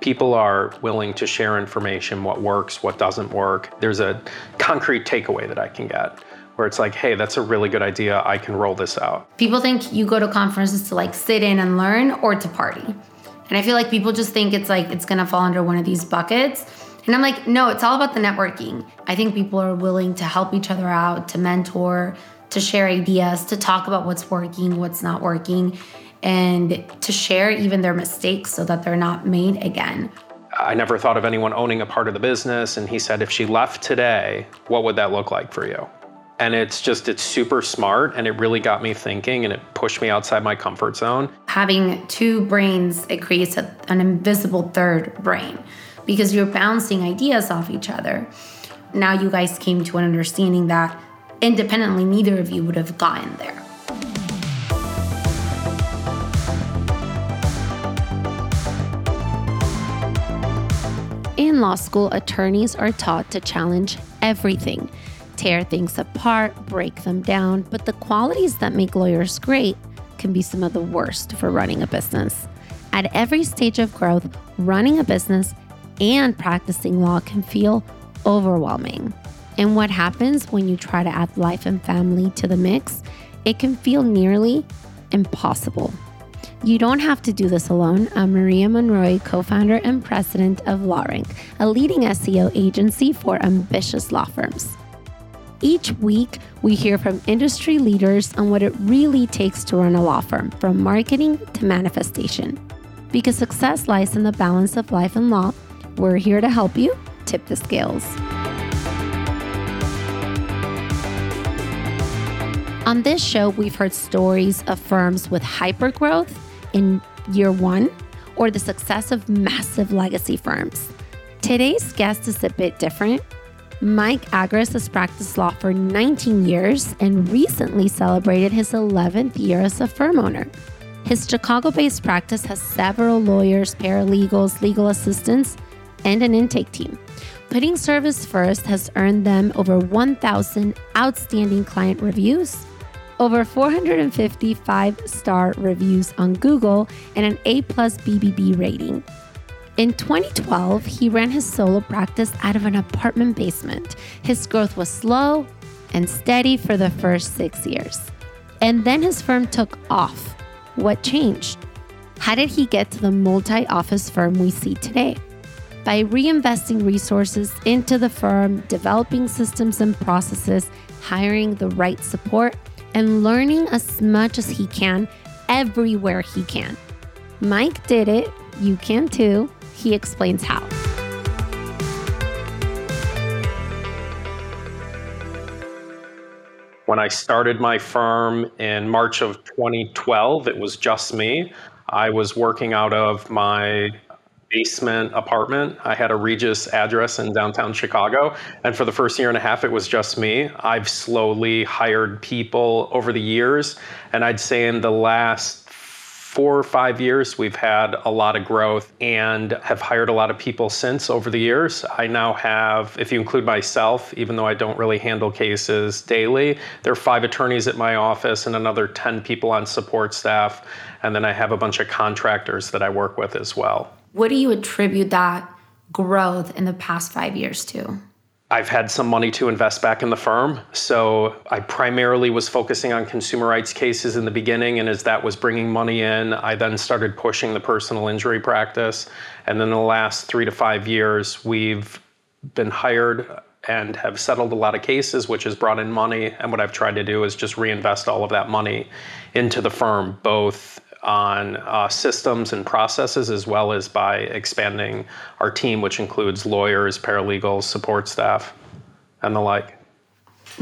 people are willing to share information, what works, what doesn't work. There's a concrete takeaway that I can get where it's like, hey, that's a really good idea. I can roll this out. People think you go to conferences to like sit in and learn or to party. And I feel like people just think it's like it's gonna fall under one of these buckets. And I'm like, no, it's all about the networking. I think people are willing to help each other out, to mentor, to share ideas, to talk about what's working, what's not working, and to share even their mistakes so that they're not made again. I never thought of anyone owning a part of the business. And he said, if she left today, what would that look like for you? And it's just, it's super smart. And it really got me thinking and it pushed me outside my comfort zone. Having two brains, it creates a, an invisible third brain because you're bouncing ideas off each other. Now you guys came to an understanding that independently, neither of you would have gotten there. In law school, attorneys are taught to challenge everything, tear things apart, break them down, but the qualities that make lawyers great can be some of the worst for running a business. At every stage of growth, running a business and practicing law can feel overwhelming. And what happens when you try to add life and family to the mix? It can feel nearly impossible. You don't have to do this alone. I'm Maria Monroy, co founder and president of LawRank, a leading SEO agency for ambitious law firms. Each week, we hear from industry leaders on what it really takes to run a law firm, from marketing to manifestation. Because success lies in the balance of life and law, we're here to help you tip the scales. On this show, we've heard stories of firms with hypergrowth in year one or the success of massive legacy firms. Today's guest is a bit different. Mike Agruss has practiced law for 19 years and recently celebrated his 11th year as a firm owner. His Chicago based practice has several lawyers, paralegals, legal assistants, and an intake team. Putting service first has earned them over 1,000 outstanding client reviews, over 455 star reviews on Google, and an A plus BBB rating. In 2012, he ran his solo practice out of an apartment basement. His growth was slow and steady for the first six years. And then his firm took off. What changed? How did he get to the multi office firm we see today? By reinvesting resources into the firm, developing systems and processes, hiring the right support, and learning as much as he can everywhere he can. Mike did it. You can too. He explains how. When I started my firm in March of 2012, it was just me. I was working out of my basement apartment. I had a Regis address in downtown Chicago. And for the first year and a half, it was just me. I've slowly hired people over the years. And I'd say in the last four or five years, we've had a lot of growth and have hired a lot of people since over the years. I now have, if you include myself, even though I don't really handle cases daily, there are five attorneys at my office and another 10 people on support staff. And then I have a bunch of contractors that I work with as well. What do you attribute that growth in the past five years to? I've had some money to invest back in the firm. So I primarily was focusing on consumer rights cases in the beginning. And as that was bringing money in, I then started pushing the personal injury practice. And then the last three to five years, we've been hired and have settled a lot of cases, which has brought in money. And what I've tried to do is just reinvest all of that money into the firm, both on uh, systems and processes as well as by expanding our team, which includes lawyers, paralegals, support staff, and the like.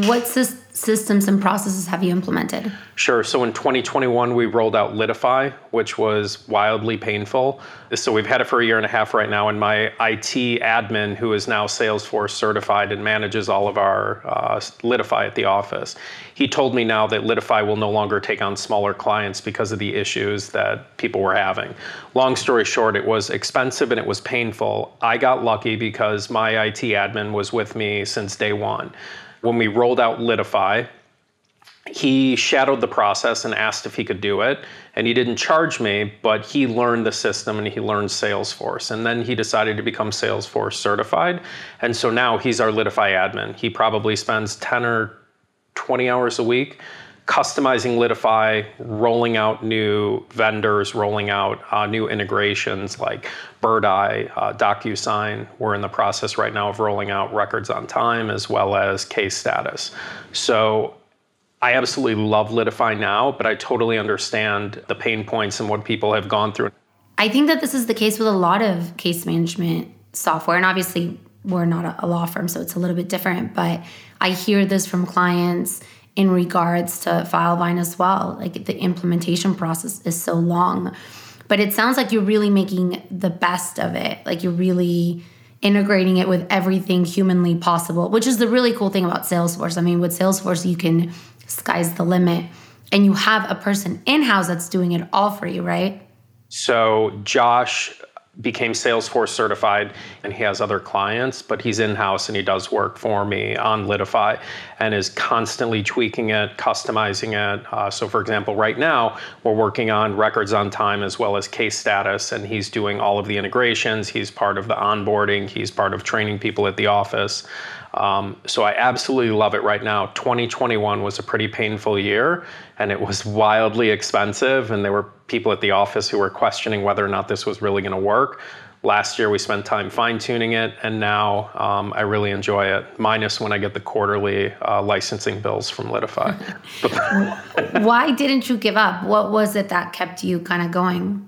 What systems and processes have you implemented? Sure. So in 2021, we rolled out Litify, which was wildly painful. So we've had it for a year and a half right now, and my IT admin, who is now Salesforce certified and manages all of our uh, Litify at the office, he told me now that Litify will no longer take on smaller clients because of the issues that people were having. Long story short, it was expensive and it was painful. I got lucky because my IT admin was with me since day one when we rolled out Litify he shadowed the process and asked if he could do it. And he didn't charge me but he learned the system and he learned salesforce. And then he decided to become salesforce certified. And so now he's our litify admin. He probably spends 10 or 20 hours a week customizing litify rolling out new vendors rolling out uh, new integrations like birdeye uh, docusign we're in the process right now of rolling out records on time as well as case status so I absolutely love Litify now, but I totally understand the pain points and what people have gone through. I think that this is the case with a lot of case management software. And obviously, we're not a law firm, so it's a little bit different. But I hear this from clients in regards to FileVine as well. Like the implementation process is so long. But it sounds like you're really making the best of it. Like you're really integrating it with everything humanly possible, which is the really cool thing about Salesforce. I mean, with Salesforce, you can sky's the limit. And you have a person in house that's doing it all for you, right? So Josh became Salesforce certified and he has other clients, but he's in house and he does work for me on Litify and is constantly tweaking it, customizing it. Uh, so, for example, right now we're working on records on time as well as case status, and he's doing all of the integrations. He's part of the onboarding, he's part of training people at the office. Um, so I absolutely love it right now. 2021 was a pretty painful year and it was wildly expensive. And there were people at the office who were questioning whether or not this was really going to work. Last year we spent time fine tuning it, and now um, I really enjoy it, minus when I get the quarterly uh, licensing bills from Litify. Why didn't you give up? What was it that kept you kind of going?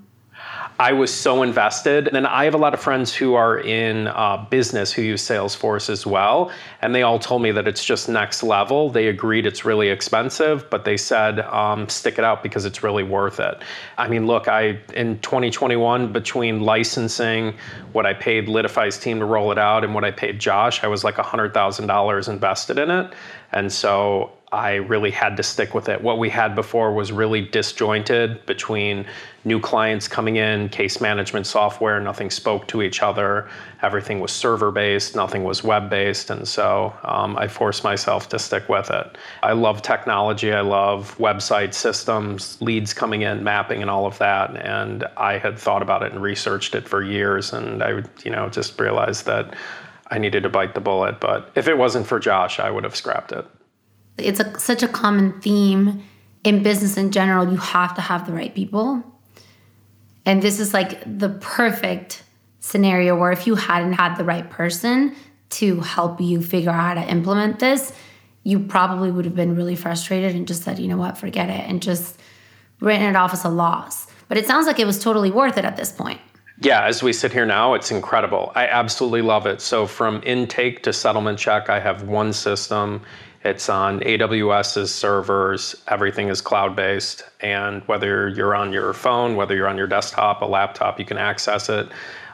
I was so invested. And then I have a lot of friends who are in uh, business who use Salesforce as well. And they all told me that it's just next level. They agreed it's really expensive, but they said um, stick it out because it's really worth it. I mean, look, I in 2021, between licensing, what I paid Litify's team to roll it out, and what I paid Josh, I was like $100,000 invested in it. And so I really had to stick with it. What we had before was really disjointed between new clients coming in, case management software, nothing spoke to each other. Everything was server based, nothing was web based. And so um, I forced myself to stick with it. I love technology, I love website systems, leads coming in, mapping, and all of that. And I had thought about it and researched it for years. And I, you know, just realized that I needed to bite the bullet. But if it wasn't for Josh, I would have scrapped it it's a, such a common theme in business in general. You have to have the right people. And this is like the perfect scenario where if you hadn't had the right person to help you figure out how to implement this, you probably would have been really frustrated and just said, you know what, forget it, and just written it off as a loss. But it sounds like it was totally worth it at this point. Yeah, as we sit here now, it's incredible. I absolutely love it. So, from intake to settlement check, I have one system. It's on AWS's servers. Everything is cloud based. And whether you're on your phone, whether you're on your desktop, a laptop, you can access it.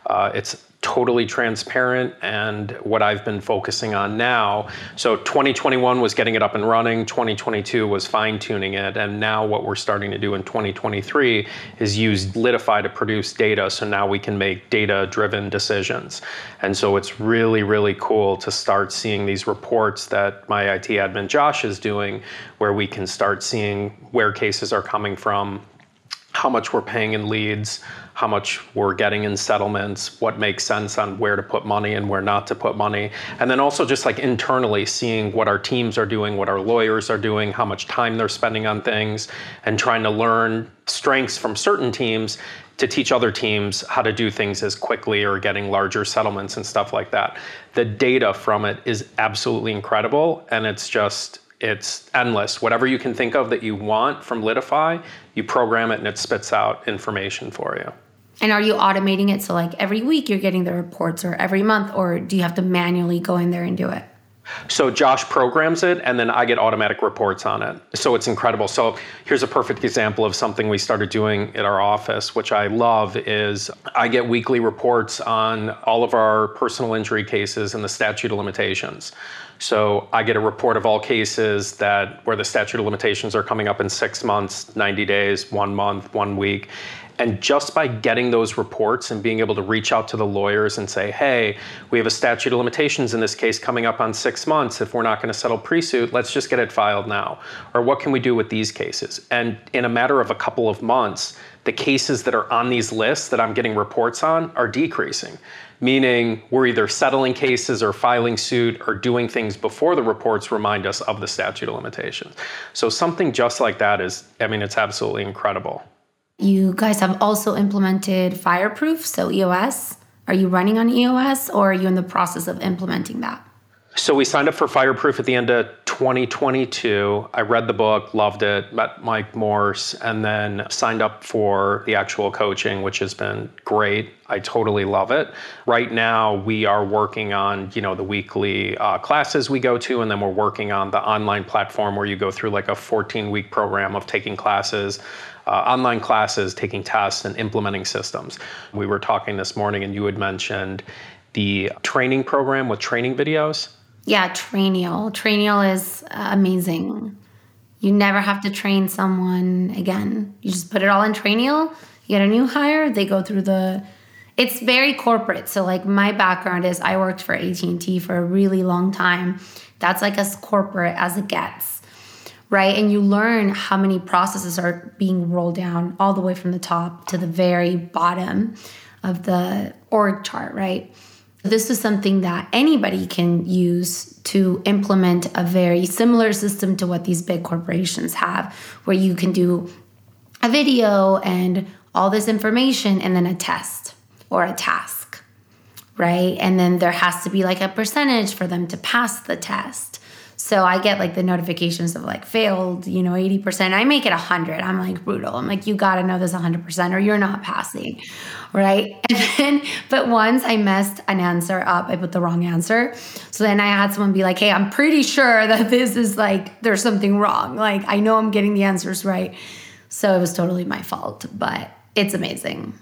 Uh, it's totally transparent and what I've been focusing on now. So 2021 was getting it up and running, 2022 was fine tuning it, and now what we're starting to do in 2023 is use Litify to produce data so now we can make data driven decisions. And so it's really, really cool to start seeing these reports that my IT admin Josh is doing where we can start seeing where cases are coming from, how much we're paying in leads, how much we're getting in settlements, what makes sense on where to put money and where not to put money. And then also just like internally seeing what our teams are doing, what our lawyers are doing, how much time they're spending on things, and trying to learn strengths from certain teams to teach other teams how to do things as quickly or getting larger settlements and stuff like that. The data from it is absolutely incredible and it's just it's endless. Whatever you can think of that you want from Litify, you program it and it spits out information for you. And are you automating it so like every week you're getting the reports or every month or do you have to manually go in there and do it? So Josh programs it and then I get automatic reports on it. So it's incredible. So here's a perfect example of something we started doing at our office, which I love is I get weekly reports on all of our personal injury cases and the statute of limitations. So I get a report of all cases that where the statute of limitations are coming up in six months, 90 days, one month, one week. And just by getting those reports and being able to reach out to the lawyers and say, hey, we have a statute of limitations in this case coming up on six months. If we're not going to settle pre suit, let's just get it filed now. Or what can we do with these cases? And in a matter of a couple of months, the cases that are on these lists that I'm getting reports on are decreasing meaning we're either settling cases or filing suit or doing things before the reports remind us of the statute of limitations. So something just like that is, I mean, it's absolutely incredible. You guys have also implemented Fireproof, so EOS. Are you running on EOS or are you in the process of implementing that? So we signed up for Fireproof at the end of 2022. I read the book, loved it, met Mike Morse, and then signed up for the actual coaching, which has been great. I totally love it. Right now, we are working on you know the weekly uh, classes we go to, and then we're working on the online platform where you go through like a 14 week program of taking classes. Uh, online classes, taking tests, and implementing systems. We were talking this morning, and you had mentioned the training program with training videos. Yeah, Trainual. Trainual is uh, amazing. You never have to train someone again. You just put it all in Trainual. You get a new hire. They go through the. It's very corporate. So like my background is I worked for AT and T for a really long time. That's like as corporate as it gets, right? And you learn how many processes are being rolled down all the way from the top to the very bottom of the org chart, right? This is something that anybody can use to implement a very similar system to what these big corporations have, where you can do a video and all this information and then a test or a task, right? And then there has to be like a percentage for them to pass the test. So I get like the notifications of like failed, you know, 80%. I make it 100. I'm like brutal. I'm like, you got to know this 100% or you're not passing. Right. And then, but once I messed an answer up, I put the wrong answer. So then I had someone be like, hey, I'm pretty sure that this is like, there's something wrong. Like, I know I'm getting the answers right. So it was totally my fault, but it's amazing.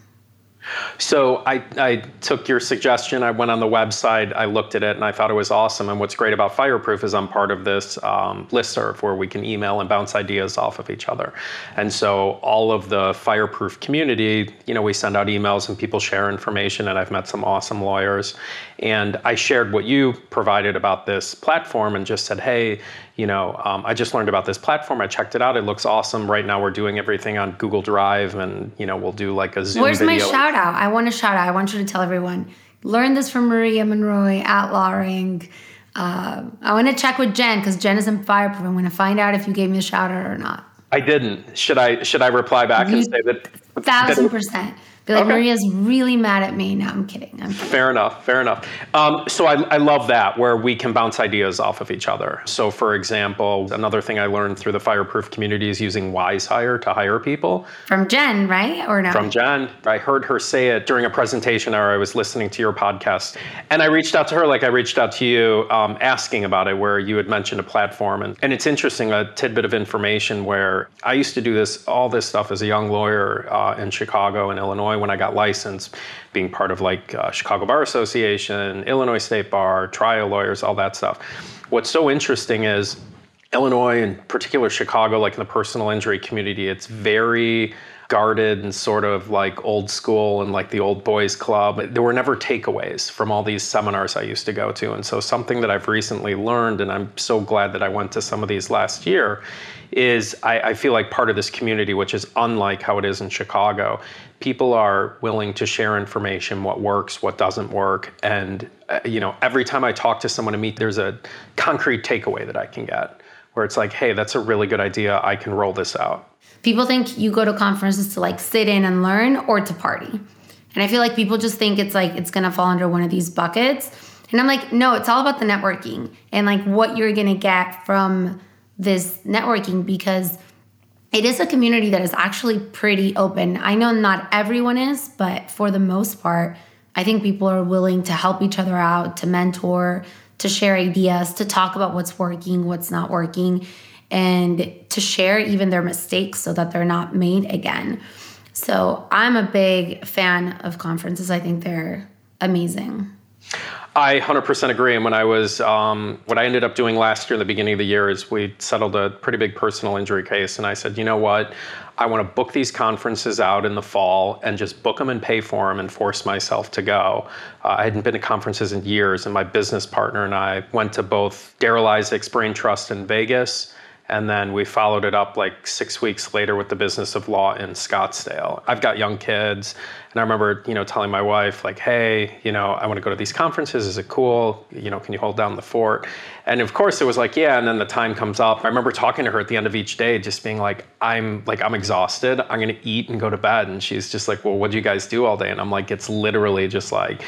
So I, I took your suggestion. I went on the website, I looked at it, and I thought it was awesome. And what's great about Fireproof is I'm part of this um, listserv where we can email and bounce ideas off of each other. And so all of the Fireproof community, you know, we send out emails and people share information. And I've met some awesome lawyers. And I shared what you provided about this platform and just said, hey, you know, um, I just learned about this platform. I checked it out. It looks awesome. Right now, we're doing everything on Google Drive, and you know, we'll do like a Zoom. Where's video. my shout out? I want to shout out. I want you to tell everyone. Learn this from Maria Monroy at LawRank. Uh, I want to check with Jen because Jen is in fireproof. I'm going to find out if you gave me a shout out or not. I didn't. Should I? Should I reply back you, and say that? Thousand percent. Be like, okay. Maria's really mad at me. No, I'm kidding. I'm kidding. Fair enough. Fair enough. Um, so I, I love that where we can bounce ideas off of each other. So, for example, another thing I learned through the Fireproof community is using WizeHire to hire people. From Jen, right? Or no? From Jen. I heard her say it during a presentation or I was listening to your podcast. And I reached out to her like I reached out to you um, asking about it, where you had mentioned a platform. And, and it's interesting, a tidbit of information where I used to do this, all this stuff as a young lawyer uh, in Chicago and Illinois Illinois when I got licensed, being part of like uh, Chicago Bar Association, Illinois State Bar, trial lawyers, all that stuff. What's so interesting is Illinois, in particular Chicago, like in the personal injury community, it's very guarded and sort of like old school and like the old boys club. There were never takeaways from all these seminars I used to go to. And so something that I've recently learned, and I'm so glad that I went to some of these last year, is I, I feel like part of this community, which is unlike how it is in Chicago. People are willing to share information, what works, what doesn't work, and uh, you know, every time I talk to someone to meet, there's a concrete takeaway that I can get, where it's like, hey, that's a really good idea. I can roll this out. People think you go to conferences to like sit in and learn or to party. And I feel like people just think it's like it's gonna fall under one of these buckets. And I'm like, no, it's all about the networking and like what you're gonna get from this networking because it is a community that is actually pretty open. I know not everyone is, but for the most part, I think people are willing to help each other out, to mentor, to share ideas, to talk about what's working, what's not working, and to share even their mistakes so that they're not made again. So I'm a big fan of conferences. I think they're amazing. I 100% agree. And when I was, um, what I ended up doing last year, the beginning of the year, is we settled a pretty big personal injury case. And I said, you know what? I want to book these conferences out in the fall and just book them and pay for them and force myself to go. Uh, I hadn't been to conferences in years, and my business partner and I went to both Darryl Isaacs' Brain Trust in Vegas and then we followed it up like six weeks later with the business of law in Scottsdale. I've got young kids, and I remember, you know, telling my wife, like, hey, you know, I want to go to these conferences. Is it cool? You know, can you hold down the fort? And of course it was like, yeah, and then the time comes up. I remember talking to her at the end of each day, just being like, I'm like, I'm exhausted. I'm gonna eat and go to bed. And she's just like, Well, what do you guys do all day? And I'm like, it's literally just like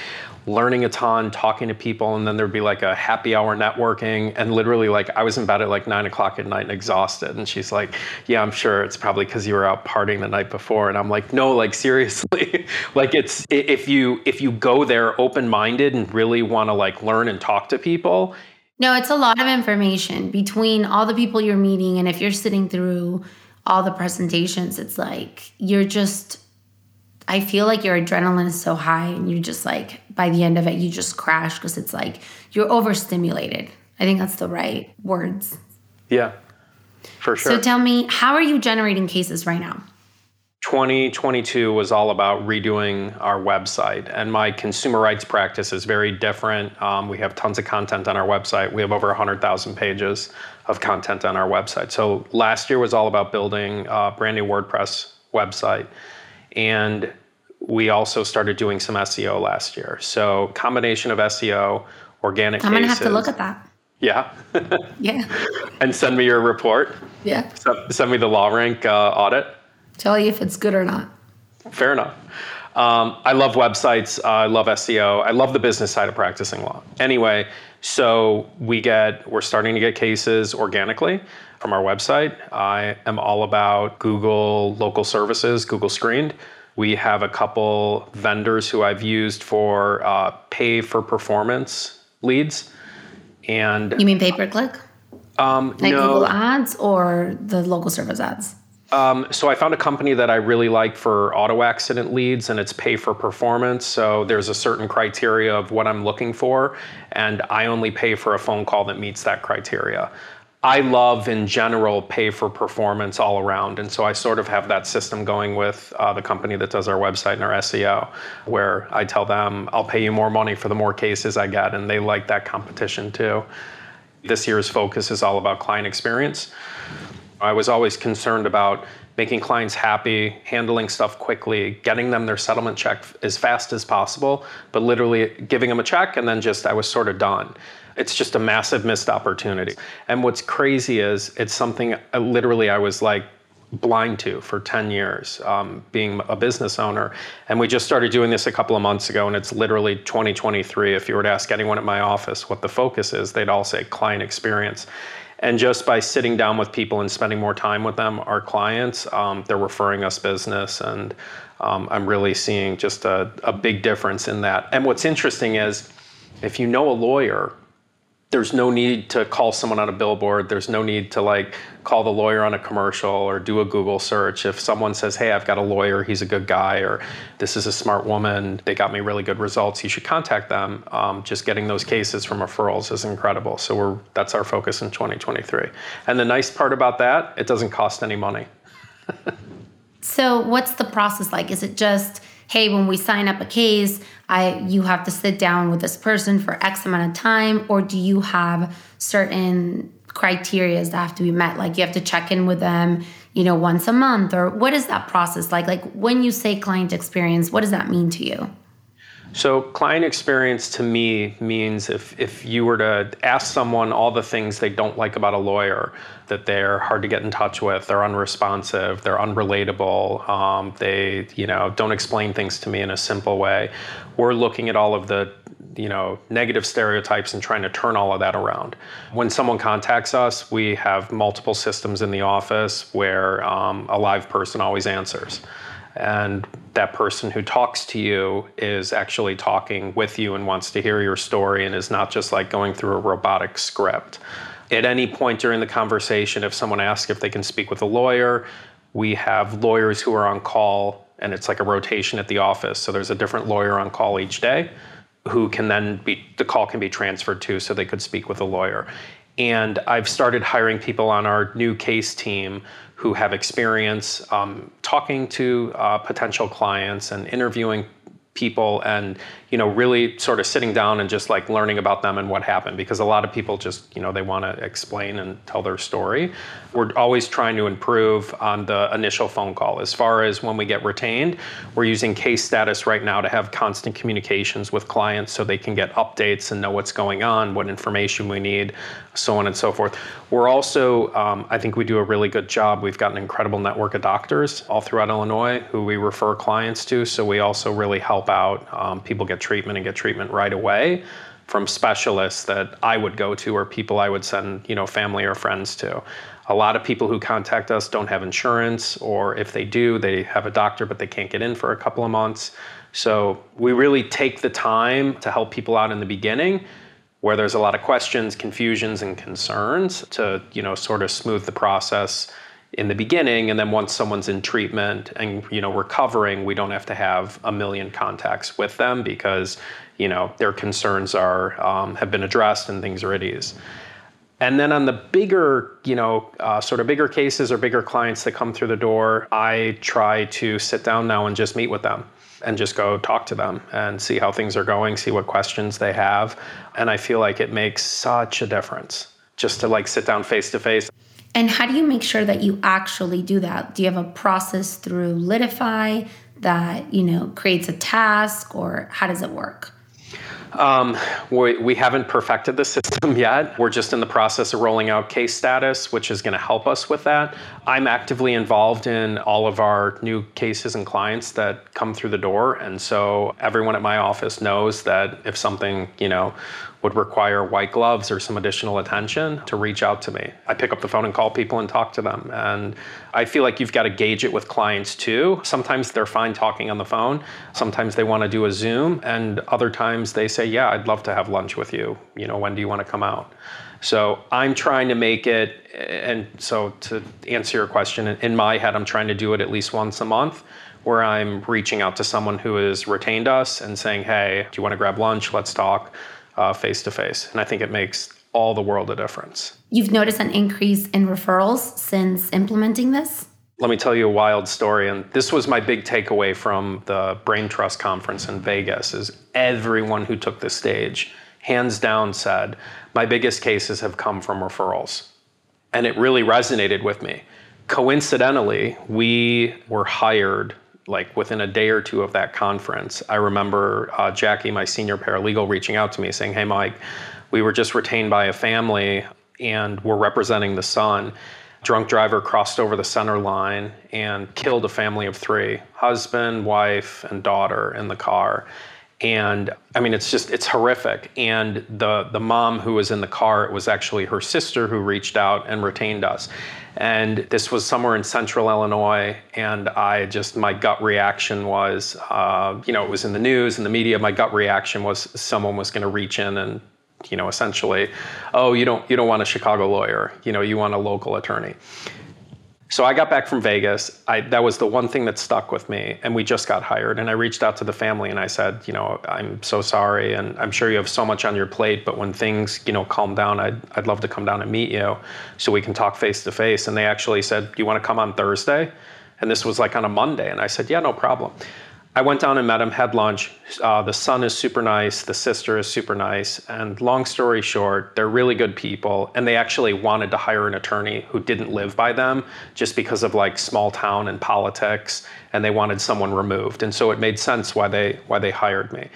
learning a ton, talking to people, and then there'd be like a happy hour networking. And literally, like, I was in bed at like nine o'clock at night and exhausted. And she's like, Yeah, I'm sure it's probably because you were out partying the night before. And I'm like, No, like, seriously. Like, it's if you if you go there open minded and really want to like learn and talk to people. No, it's a lot of information between all the people you're meeting. And if you're sitting through all the presentations, it's like you're just I feel like your adrenaline is so high and you just like by the end of it you just crash because it's like you're overstimulated. I think that's the right words. Yeah. For sure. So tell me, how are you generating cases right now? 2022 was all about redoing our website, and my consumer rights practice is very different. Um, we have tons of content on our website. We have over 100,000 pages of content on our website. So last year was all about building a brand new WordPress website. And we also started doing some SEO last year. So combination of SEO, organic. I'm gonna have to look at that. Yeah. yeah. And send me your report. Yeah. So, send me the LawRank uh, audit. Tell you if it's good or not. Fair enough. Um, I love websites. Uh, I love SEO. I love the business side of practicing law. Anyway, so we get we're starting to get cases organically from our website. I am all about Google local services, Google Screened. We have a couple vendors who I've used for uh, pay for performance leads. And you mean pay per click? Um, like no. Google Ads or the local service ads? Um, so I found a company that I really like for auto accident leads, and it's pay for performance. So there's a certain criteria of what I'm looking for, and I only pay for a phone call that meets that criteria. I love in general pay for performance all around. And so I sort of have that system going with uh, the company that does our website and our SEO, where I tell them I'll pay you more money for the more cases I get. And they like that competition too. This year's focus is all about client experience. I was always concerned about making clients happy, handling stuff quickly, getting them their settlement check as fast as possible, but literally giving them a check and then just I was sort of done. It's just a massive missed opportunity. And what's crazy is it's something I, uh, literally I was like blind to for 10 years um, being a business owner. And we just started doing this a couple of months ago, and it's literally 2023. If you were to ask anyone at my office what the focus is, they'd all say client experience. And just by sitting down with people and spending more time with them, our clients, um, they're referring us business. And um, I'm really seeing just a, a big difference in that. And what's interesting is if you know a lawyer, there's no need to call someone on a billboard. There's no need to like call the lawyer on a commercial or do a Google search. If someone says, "Hey, I've got a lawyer. He's a good guy," or "This is a smart woman. They got me really good results," you should contact them. Um, just getting those cases from referrals is incredible. So we're that's our focus in 2023. And the nice part about that, it doesn't cost any money. so what's the process like? Is it just hey, when we sign up a case, I you have to sit down with this person for X amount of time, or do you have certain criteria that have to be met? Like you have to check in with them, you know, once a month, or what is that process like? Like when you say client experience, what does that mean to you? So, client experience to me means if, if you were to ask someone all the things they don't like about a lawyer, that they're hard to get in touch with, they're unresponsive, they're unrelatable, um, they you know don't explain things to me in a simple way. We're looking at all of the you know negative stereotypes and trying to turn all of that around. When someone contacts us, we have multiple systems in the office where um, a live person always answers and that person who talks to you is actually talking with you and wants to hear your story and is not just like going through a robotic script. At any point during the conversation, if someone asks if they can speak with a lawyer, we have lawyers who are on call and it's like a rotation at the office. So there's a different lawyer on call each day who can then be the call can be transferred to so they could speak with a lawyer. And I've started hiring people on our new case team who have experience um, talking to uh, potential clients and interviewing people and you know really sort of sitting down and just like learning about them and what happened. Because a lot of people just you know they want to explain and tell their story. We're always trying to improve on the initial phone call. As far as when we get retained we're using case status right now to have constant communications with clients so they can get updates and know what's going on what information we need so on and so forth we're also um, i think we do a really good job we've got an incredible network of doctors all throughout illinois who we refer clients to so we also really help out um, people get treatment and get treatment right away from specialists that I would go to or people I would send, you know, family or friends to. A lot of people who contact us don't have insurance, or if they do, they have a doctor but they can't get in for a couple of months. So we really take the time to help people out in the beginning where there's a lot of questions, confusions, and concerns to, you know, sort of smooth the process in the beginning. And then once someone's in treatment and you know recovering we don't have to have a million contacts with them because you know their concerns are um, have been addressed and things are at ease. And then on the bigger you know uh, sort of bigger cases or bigger clients that come through the door i try to sit down now and just meet with them and just go talk to them and see how things are going see what questions they have and i feel like it makes such a difference just to like sit down face to face and how do you make sure that you actually do that? Do you have a process through Litify that, you know, creates a task or how does it work? Um, we, we haven't perfected the system yet. We're just in the process of rolling out case status, which is going to help us with that. I'm actively involved in all of our new cases and clients that come through the door. And so everyone at my office knows that if something, you know, would require white gloves or some additional attention to reach out to me. I pick up the phone and call people and talk to them. And I feel like you've got to gauge it with clients too. Sometimes they're fine talking on the phone, sometimes they want to do a Zoom, and other times they say, Yeah, I'd love to have lunch with you. You know, when do you want to come out? So I'm trying to make it, and so to answer your question, in my head, I'm trying to do it at least once a month where I'm reaching out to someone who has retained us and saying, Hey, do you want to grab lunch? Let's talk face to face. And I think it makes all the world a difference. You've noticed an increase in referrals since implementing this? Let me tell you a wild story. And this was my big takeaway from the Brain Trust conference in Vegas is everyone who took the stage, hands down, said, my biggest cases have come from referrals. And it really resonated with me. Coincidentally, we were hired like within a day or two of that conference, I remember uh, Jackie, my senior paralegal, reaching out to me saying, Hey, Mike, we were just retained by a family and we're representing the son. Drunk driver crossed over the center line and killed a family of three husband, wife, and daughter in the car. And I mean, it's just, it's horrific. And the, the mom who was in the car, it was actually her sister who reached out and retained us. And this was somewhere in central Illinois. And I just, my gut reaction was, uh, you know, it was in the news and the media. My gut reaction was someone was going to reach in and, you know, essentially, oh, you don't, you don't want a Chicago lawyer. You know, you want a local attorney. So I got back from Vegas. I, that was the one thing that stuck with me. And we just got hired. And I reached out to the family and I said, you know, I'm so sorry. And I'm sure you have so much on your plate. But when things, you know, calm down, I'd, I'd love to come down and meet you so we can talk face to face. And they actually said, do you want to come on Thursday? And this was like on a Monday. And I said, yeah, no problem. I went down and met him, had lunch. Uh, the son is super nice, the sister is super nice. And long story short, they're really good people. And they actually wanted to hire an attorney who didn't live by them just because of like small town and politics. And they wanted someone removed. And so it made sense why they, why they hired me.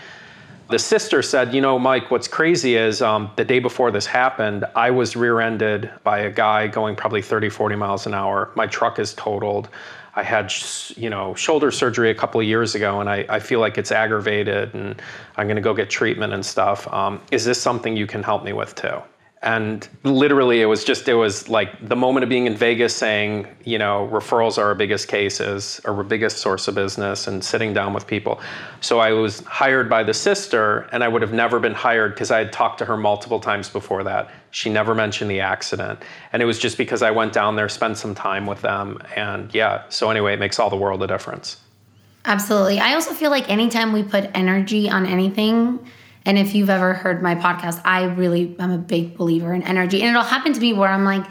The sister said, You know, Mike, what's crazy is um, the day before this happened, I was rear ended by a guy going probably 30, 40 miles an hour. My truck is totaled. I had, you know, shoulder surgery a couple of years ago, and I, I feel like it's aggravated, and I'm going to go get treatment and stuff. Um, is this something you can help me with too? And literally, it was just, it was like the moment of being in Vegas saying, you know, referrals are our biggest cases, our biggest source of business, and sitting down with people. So I was hired by the sister, and I would have never been hired because I had talked to her multiple times before that. She never mentioned the accident. And it was just because I went down there, spent some time with them. And yeah, so anyway, it makes all the world a difference. Absolutely. I also feel like anytime we put energy on anything, And if you've ever heard my podcast, I really am a big believer in energy. And it'll happen to me where I'm like,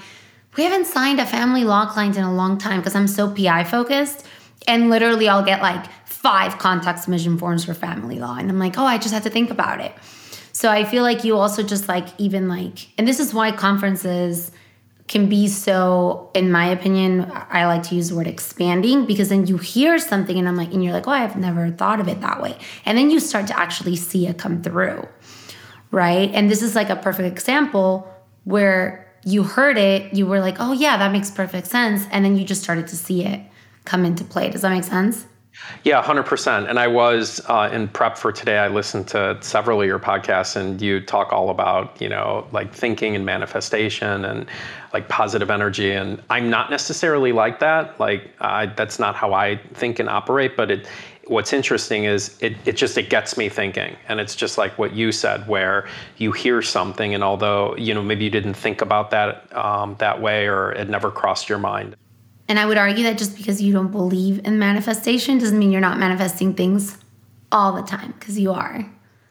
we haven't signed a family law client in a long time because I'm so PI focused. And literally, I'll get like five contact submission forms for family law. And I'm like, oh, I just have to think about it. So I feel like you also just like, even like, and this is why conferences can be so, in my opinion, I like to use the word expanding because then you hear something and I'm like, and you're like, oh, I've never thought of it that way. And then you start to actually see it come through. Right. And this is like a perfect example where you heard it, you were like, oh, yeah, that makes perfect sense. And then you just started to see it come into play. Does that make sense? Yeah, 100%. And I was uh, in prep for today, I listened to several of your podcasts and you talk all about, you know, like thinking and manifestation and like positive energy. And I'm not necessarily like that. Like, that's not how I think and operate. But it, what's interesting is it, it just it gets me thinking and it's just like what you said where you hear something and although you know maybe you didn't think about that um, that way or it never crossed your mind and I would argue that just because you don't believe in manifestation doesn't mean you're not manifesting things all the time, because you are.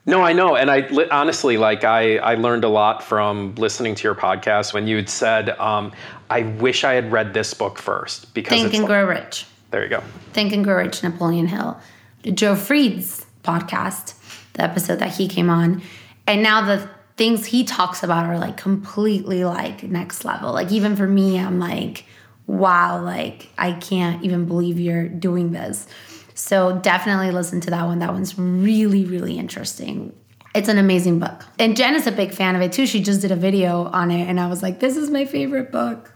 No, I know. And I honestly, like, I, I learned a lot from listening to your podcast when you had said, um, I wish I had read this book first. because Think and Grow Rich. There you go. Think and Grow Rich, Napoleon Hill. Joe Fried's podcast, the episode that he came on. And now the things he talks about are like completely like next level. Like, even for me, I'm like, wow, like I can't even believe you're doing this. So definitely listen to that one. That one's really, really interesting. It's an amazing book. And Jen is a big fan of it too. She just did a video on it and I was like, this is my favorite book.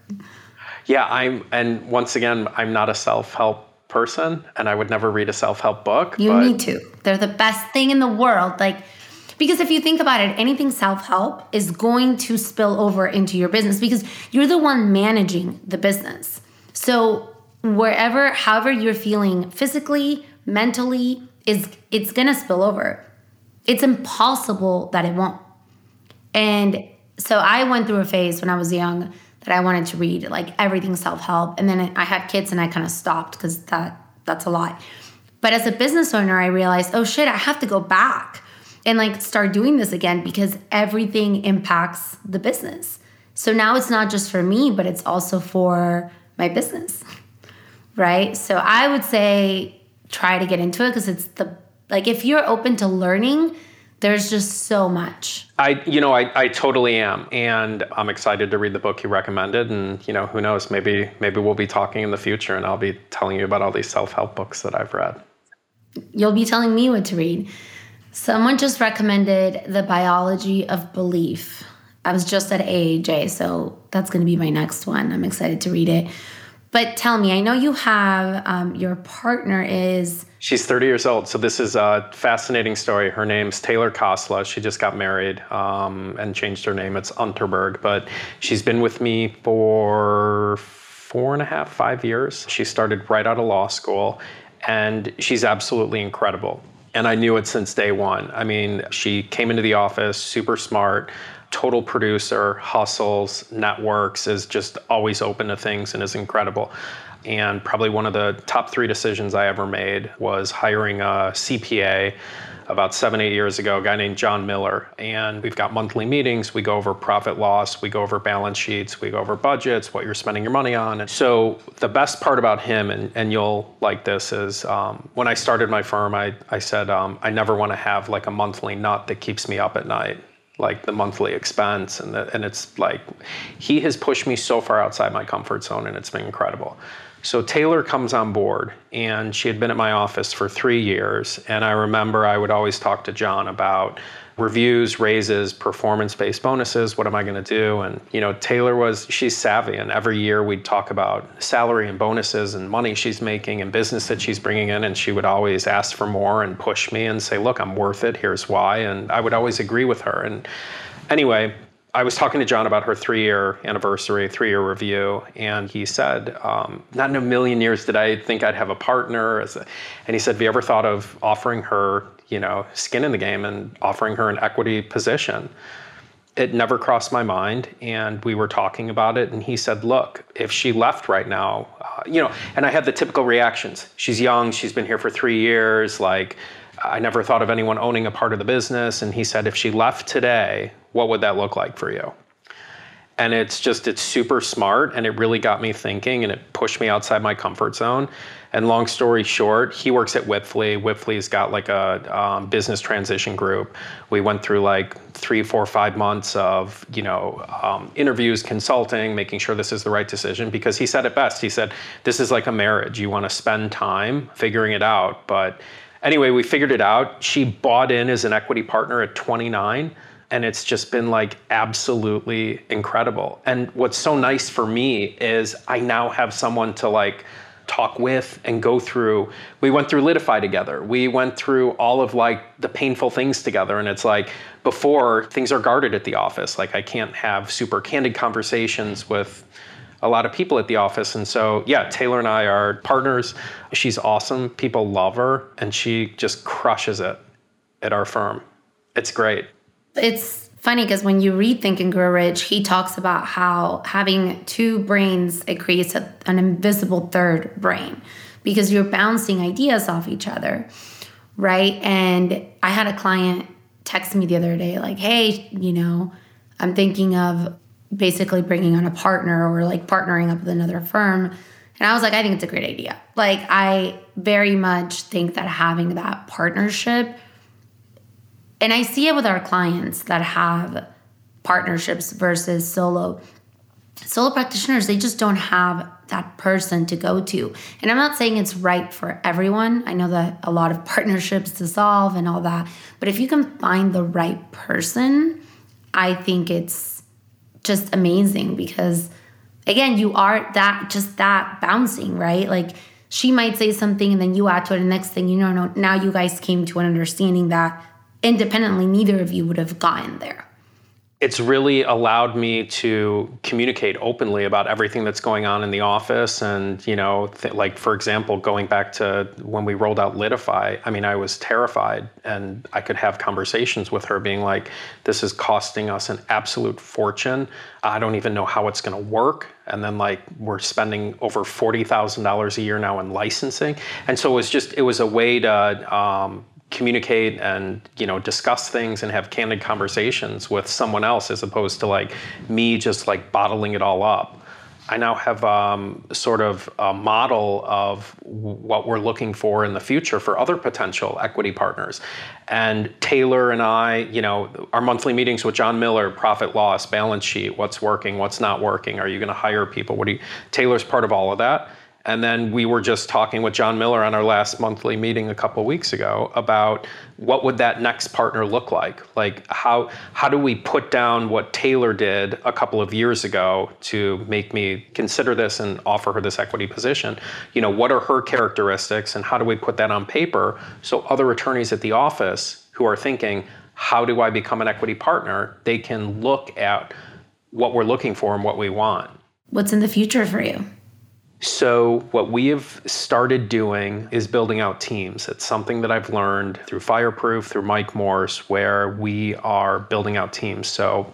Yeah, I'm and once again, I'm not a self-help person and I would never read a self-help book. You need to. They're the best thing in the world. Like because if you think about it, anything self help is going to spill over into your business because you're the one managing the business. So, wherever, however you're feeling physically, mentally, is it's gonna spill over. It's impossible that it won't. And so I went through a phase when I was young that I wanted to read like everything self help, and then I had kids and I kind of stopped because that that's a lot. But as a business owner, I realized, oh shit, I have to go back and like start doing this again because everything impacts the business. So now it's not just for me, but it's also for my business. Right? So I would say try to get into it because it's the like if you're open to learning, there's just so much. I, you know, I, I totally am, and I'm excited to read the book you recommended. And you know, who knows? Maybe maybe we'll be talking in the future, and I'll be telling you about all these self help books that I've read. You'll be telling me what to read. Someone just recommended The Biology of Belief. I was just at AAJ, so that's going to be my next one. I'm excited to read it. But tell me, I know you have um, your partner is. She's 30 years old. So this is a fascinating story. Her name's Taylor Kosla. She just got married um, and changed her name. It's Unterberg. But she's been with me for four and a half, five years. She started right out of law school, and she's absolutely incredible. And I knew it since day one. I mean, she came into the office super smart, total producer, hustles, networks, is just always open to things and is incredible. And probably one of the top three decisions I ever made was hiring a CPA about seven, eight years ago, a guy named John Miller. And we've got monthly meetings. We go over profit loss, we go over balance sheets, we go over budgets, what you're spending your money on. And so the best part about him, and, and you'll like this, is um, when I started my firm, I, I said, um, I never want to have like a monthly nut that keeps me up at night like the monthly expense and the, and it's like he has pushed me so far outside my comfort zone and it's been incredible so Taylor comes on board, and she had been at my office for three years. And I remember I would always talk to John about reviews, raises, performance based bonuses. What am I going to do? And, you know, Taylor was, she's savvy. And every year we'd talk about salary and bonuses and money she's making and business that she's bringing in. And she would always ask for more and push me and say, look, I'm worth it. Here's why. And I would always agree with her. And anyway, I was talking to John about her three year anniversary, three year review, and he said, um, Not in a million years did I think I'd have a partner. A, and he said, Have you ever thought of offering her, you know, skin in the game and offering her an equity position? it never crossed my mind and we were talking about it and he said look if she left right now uh, you know and i had the typical reactions she's young she's been here for three years like i never thought of anyone owning a part of the business and he said if she left today what would that look like for you and it's just it's super smart and it really got me thinking and it pushed me outside my comfort zone and long story short, he works at Wipfli. Wipfli's got like a um, business transition group. We went through like three, four, five months of you know um, interviews, consulting, making sure this is the right decision. Because he said it best. He said this is like a marriage. You want to spend time figuring it out. But anyway, we figured it out. She bought in as an equity partner at 29 and it's just been like absolutely incredible. And what's so nice for me is I now have someone to like talk with and go through. We went through litify together. We went through all of like the painful things together. And it's like before things are guarded at the office. Like i can't have super candid conversations with a lot of people at the office. And so yeah taylor and i are partners. She's awesome. People love her and she just crushes it at our firm. It's great it's funny because when you read Think and Grow Rich, he talks about how having two brains it creates a, an invisible third brain because you're bouncing ideas off each other, right? And I had a client text me the other day like, "Hey, you know, I'm thinking of basically bringing on a partner or like partnering up with another firm." And I was like, "I think it's a great idea." Like I very much think that having that partnership and I see it with our clients that have partnerships versus solo. Solo practitioners, they just don't have that person to go to. And I'm not saying it's right for everyone. I know that a lot of partnerships dissolve and all that. But if you can find the right person, I think it's just amazing because again, you are that just that bouncing, right? Like she might say something and then you add to it. And next thing you know, now you guys came to an understanding that independently, neither of you would have gotten there. It's really allowed me to communicate openly about everything that's going on in the office. And, you know, th- like, for example, going back to when we rolled out Litify, I mean, I was terrified and I could have conversations with her being like, this is costing us an absolute fortune. I don't even know how it's going to work. And then, like, we're spending over $40,000 a year now in licensing. And so it was just, it was a way to, um, communicate and you know discuss things and have candid conversations with someone else as opposed to like me just like bottling it all up. I now have um, sort of a model of what we're looking for in the future for other potential equity partners. And taylor and i you know our monthly meetings with john miller profit loss balance sheet what's working what's not working are you going to hire people? What do you taylor's part of all of that and then we were just talking with John Miller on our last monthly meeting a couple weeks ago about what would that next partner look like? Like how how do we put down what Taylor did a couple of years ago to make me consider this and offer her this equity position? You know, what are her characteristics and how do we put that on paper so other attorneys at the office who are thinking, how do I become an equity partner? They can look at what we're looking for and what we want. What's in the future for you? So, what we have started doing is building out teams. It's something that I've learned through Fireproof, through Mike Morse, where we are building out teams. So,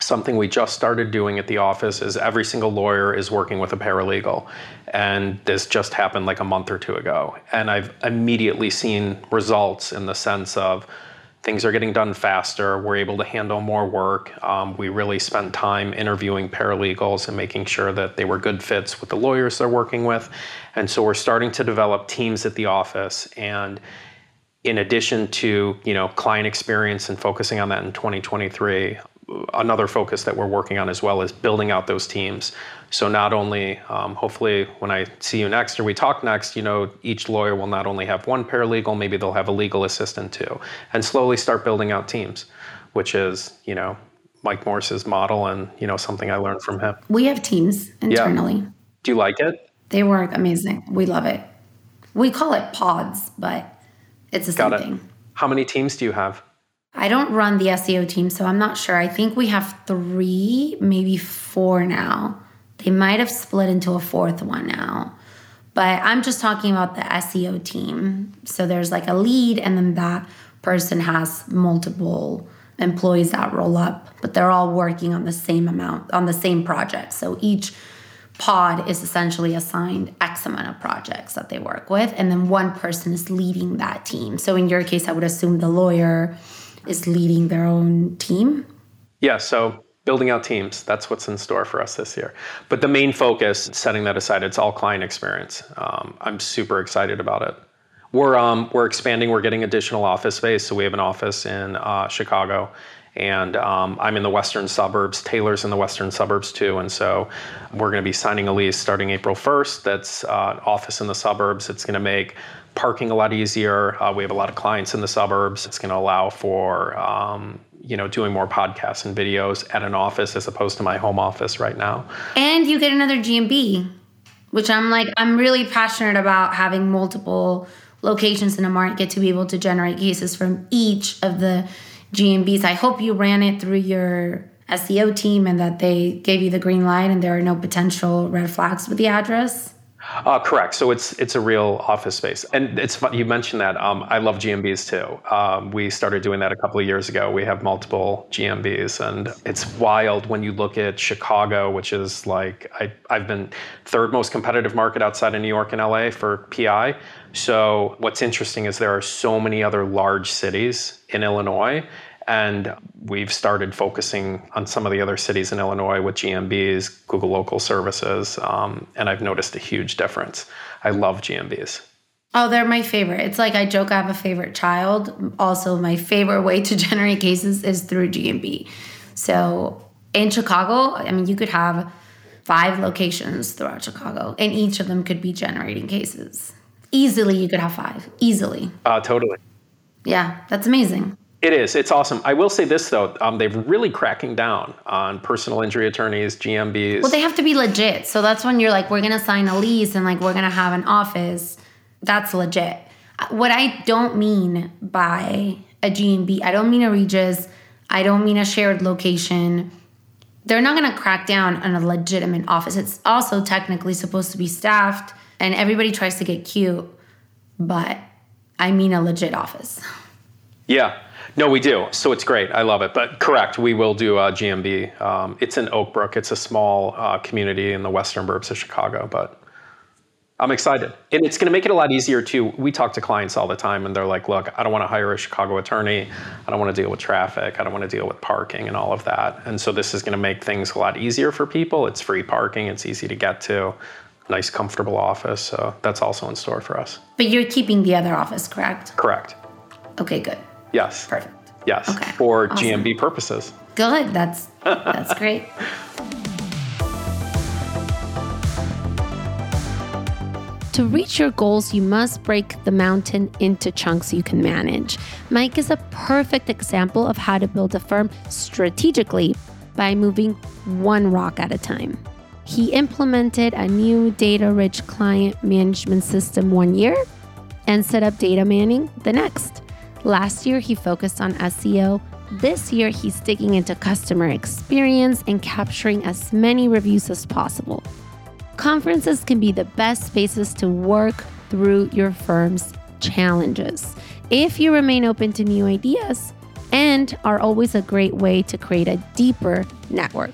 something we just started doing at the office is every single lawyer is working with a paralegal. And this just happened like a month or two ago. And I've immediately seen results in the sense of, things are getting done faster. We're able to handle more work. Um, we really spent time interviewing paralegals and making sure that they were good fits with the lawyers they're working with. And so we're starting to develop teams at the office. And in addition to you know client experience and focusing on that in 2023, another focus that we're working on as well is building out those teams. So not only, um, hopefully, when I see you next or we talk next, you know, each lawyer will not only have one paralegal, maybe they'll have a legal assistant too, and slowly start building out teams, which is, you know, Mike Morse's model and you know something I learned from him. We have teams internally. Yeah. Do you like it? They work amazing. We love it. We call it pods, but it's the Got same it. thing. How many teams do you have? I don't run the SEO team, so I'm not sure. I think we have three, maybe four now. They might have split into a fourth one now. But I'm just talking about the SEO team. So there's like a lead, and then that person has multiple employees that roll up, but they're all working on the same amount, on the same project. So each pod is essentially assigned X amount of projects that they work with, and then one person is leading that team. So in your case, I would assume the lawyer is leading their own team. Yeah, so building out teams, that's what's in store for us this year. But the main focus, setting that aside, it's all client experience. Um, I'm super excited about it. We're, um, we're expanding, we're getting additional office space. So we have an office in uh, Chicago and um, I'm in the western suburbs. Taylor's in the western suburbs too, and so we're going to be signing a lease starting April 1st. That's uh, office in the suburbs. It's going to make parking a lot easier. Uh, we have a lot of clients in the suburbs. It's going to allow for um, you know doing more podcasts and videos at an office as opposed to my home office right now. And you get another GMB, which I'm like I'm really passionate about having multiple locations in a market to be able to generate cases from each of the GMBs. I hope you ran it through your SEO team and that they gave you the green light and there are no potential red flags with the address. Uh, correct. So it's it's a real office space, and it's fun. You mentioned that. Um, I love GMBs too. Um, we started doing that a couple of years ago. We have multiple GMBs, and it's wild when you look at Chicago, which is like I, I've been third most competitive market outside of New York and LA for PI. So what's interesting is there are so many other large cities in Illinois. And we've started focusing on some of the other cities in Illinois with GMBs, Google Local Services, um, and I've noticed a huge difference. I love GMBs. Oh, they're my favorite. It's like I joke I have a favorite child. Also, my favorite way to generate cases is through GMB. So in Chicago, I mean, you could have five locations throughout Chicago, and each of them could be generating cases. Easily, you could have five. Easily. Uh, totally. Yeah, that's amazing. It is. It's awesome. I will say this though, um, they're really cracking down on personal injury attorneys, GMBs. Well, they have to be legit. So that's when you're like, we're gonna sign a lease and like we're gonna have an office. That's legit. What I don't mean by a GMB, I don't mean a Regus, I don't mean a shared location. They're not gonna crack down on a legitimate office. It's also technically supposed to be staffed, and everybody tries to get cute, but I mean a legit office. Yeah. No, we do. So it's great. I love it. But correct, we will do a GMB. Um, it's in Oak Brook. It's a small uh, community in the western burbs of Chicago, but I'm excited. And it's going to make it a lot easier too. We talk to clients all the time and they're like, look, I don't want to hire a Chicago attorney. I don't want to deal with traffic. I don't want to deal with parking and all of that. And so this is going to make things a lot easier for people. It's free parking, it's easy to get to, nice, comfortable office. So that's also in store for us. But you're keeping the other office, correct? Correct. Okay, good. Yes. Perfect. Yes. Okay, For awesome. GMB purposes. Good. That's that's great. To reach your goals, you must break the mountain into chunks you can manage. Mike is a perfect example of how to build a firm strategically by moving one rock at a time. He implemented a new data rich client management system one year and set up data manning the next. Last year, he focused on SEO. This year, he's digging into customer experience and capturing as many reviews as possible. Conferences can be the best spaces to work through your firm's challenges. If you remain open to new ideas and are always a great way to create a deeper network.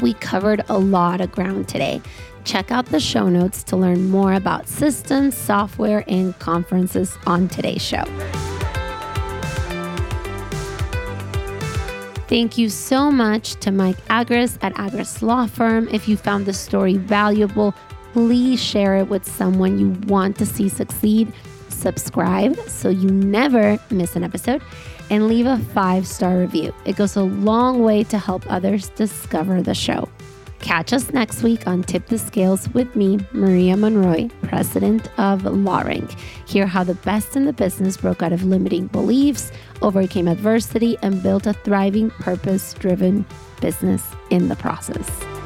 We covered a lot of ground today. Check out the show notes to learn more about systems, software, and conferences on today's show. Thank you so much to Mike Agruss at Agruss Law Firm. If you found this story valuable, please share it with someone you want to see succeed. Subscribe so you never miss an episode and leave a five star review. It goes a long way to help others discover the show. Catch us next week on Tip the Scales with me, Maria Monroy, president of LawRank. Hear how the best in the business broke out of limiting beliefs, overcame adversity, and built a thriving, purpose driven business in the process.